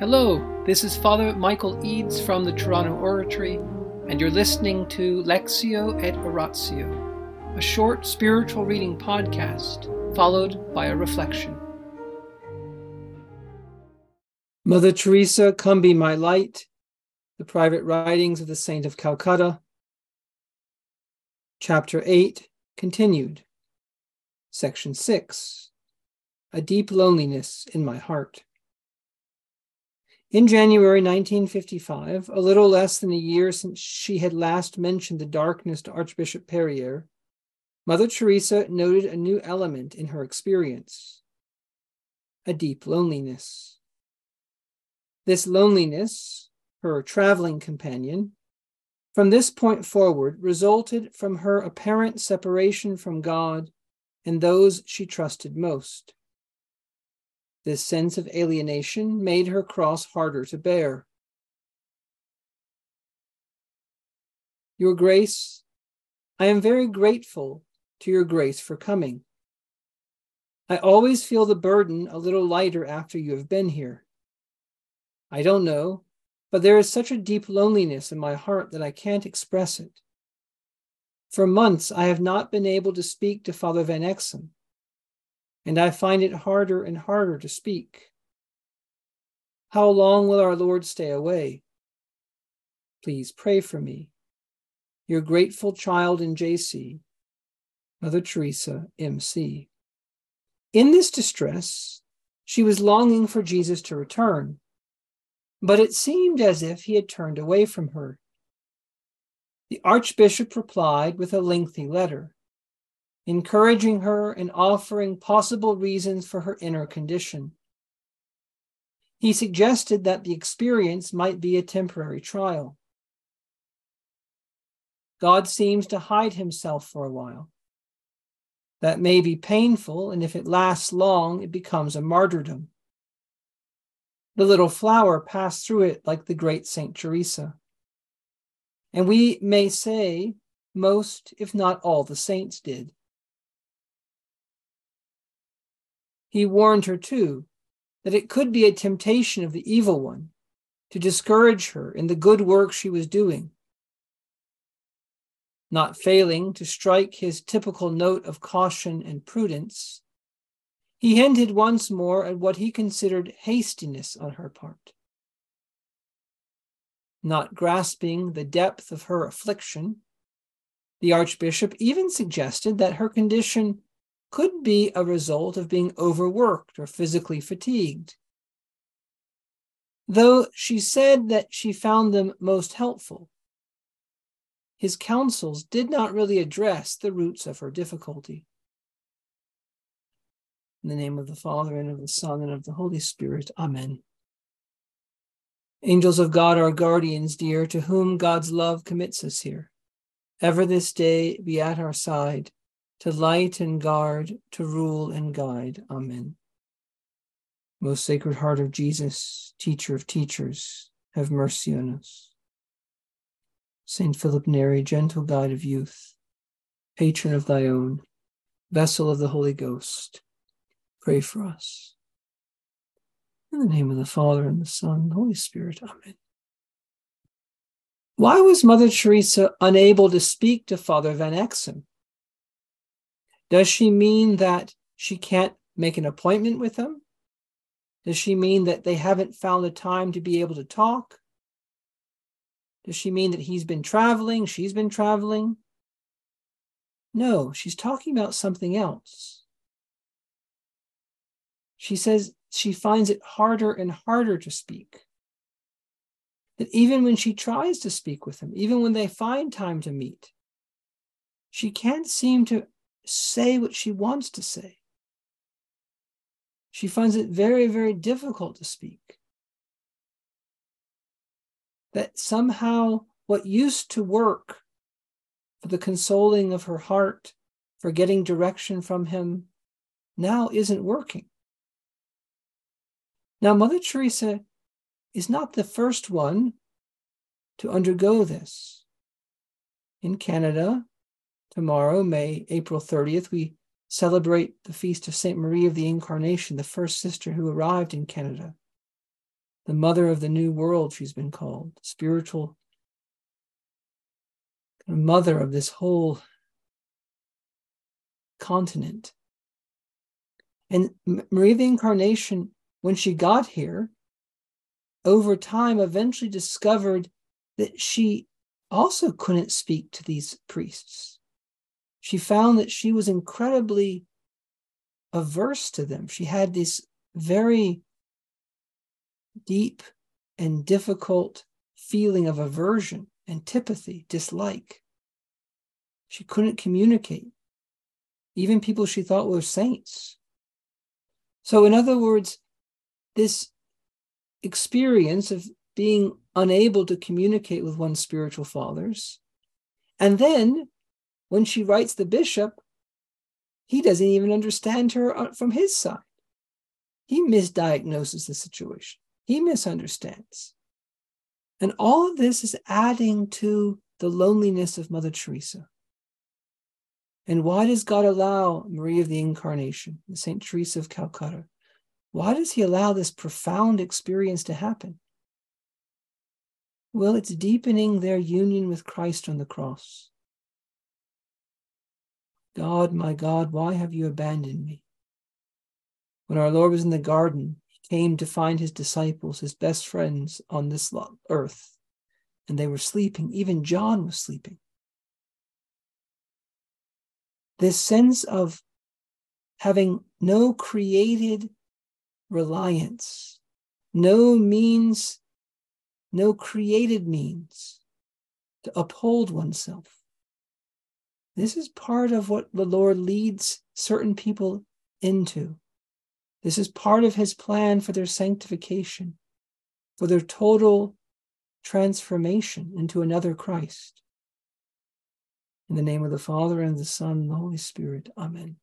Hello, this is Father Michael Eades from the Toronto Oratory, and you're listening to Lectio et Oratio, a short spiritual reading podcast followed by a reflection. Mother Teresa, come be my light. The private writings of the Saint of Calcutta. Chapter 8, continued. Section 6 A deep loneliness in my heart. In January 1955, a little less than a year since she had last mentioned the darkness to Archbishop Périer, Mother Teresa noted a new element in her experience a deep loneliness. This loneliness, her traveling companion, from this point forward resulted from her apparent separation from God and those she trusted most. This sense of alienation made her cross harder to bear. Your Grace, I am very grateful to your grace for coming. I always feel the burden a little lighter after you have been here. I don't know, but there is such a deep loneliness in my heart that I can't express it. For months, I have not been able to speak to Father Van Exem and I find it harder and harder to speak. How long will our Lord stay away? Please pray for me. Your grateful child in JC, Mother Teresa, MC. In this distress, she was longing for Jesus to return, but it seemed as if he had turned away from her. The Archbishop replied with a lengthy letter encouraging her and offering possible reasons for her inner condition. He suggested that the experience might be a temporary trial. God seems to hide himself for a while. That may be painful, and if it lasts long, it becomes a martyrdom. The little flower passed through it like the great Saint Teresa. And we may say most, if not all, the saints did. He warned her, too, that it could be a temptation of the evil one to discourage her in the good work she was doing. Not failing to strike his typical note of caution and prudence, he hinted once more at what he considered hastiness on her part. Not grasping the depth of her affliction, the Archbishop even suggested that her condition could be a result of being overworked or physically fatigued. Though she said that she found them most helpful, his counsels did not really address the roots of her difficulty. In the name of the Father, and of the Son, and of the Holy Spirit, Amen. Angels of God, our guardians dear, to whom God's love commits us here, ever this day be at our side to light and guard, to rule and guide. Amen. Most Sacred Heart of Jesus, Teacher of teachers, have mercy on us. Saint Philip Neri, gentle guide of youth, patron of thy own, vessel of the Holy Ghost, pray for us. In the name of the Father and the Son and the Holy Spirit. Amen. Why was Mother Teresa unable to speak to Father Van Exem? Does she mean that she can't make an appointment with them? Does she mean that they haven't found the time to be able to talk? Does she mean that he's been traveling, she's been traveling? No, she's talking about something else. She says she finds it harder and harder to speak. That even when she tries to speak with him, even when they find time to meet, she can't seem to say what she wants to say. She finds it very, very difficult to speak. That somehow what used to work for the consoling of her heart, for getting direction from him, now isn't working. Now, Mother Teresa is not the first one to undergo this. In Canada, tomorrow, May, April 30th, we celebrate the feast of St. Marie of the Incarnation, the first sister who arrived in Canada. the mother of the new world, she's been called, spiritual mother of this whole continent. And Marie of the Incarnation, when she got here, over time eventually discovered that she also couldn't speak to these priests. She found that she was incredibly averse to them. She had this very deep and difficult feeling of aversion, antipathy, dislike. She couldn't communicate, even people she thought were saints. So, in other words, this experience of being unable to communicate with one's spiritual fathers, and then when she writes the bishop, he doesn't even understand her uh, from his side. He misdiagnoses the situation, he misunderstands. And all of this is adding to the loneliness of Mother Teresa. And why does God allow Maria of the Incarnation, St. Teresa of Calcutta? Why does He allow this profound experience to happen? Well, it's deepening their union with Christ on the cross. God, my God, why have you abandoned me? When our Lord was in the garden, he came to find his disciples, his best friends on this earth, and they were sleeping. Even John was sleeping this sense of having no created reliance, no means, no created means to uphold oneself. This is part of what the Lord leads certain people into. This is part of his plan for their sanctification, for their total transformation into another Christ. In the name of the Father, and the Son, and the Holy Spirit. Amen.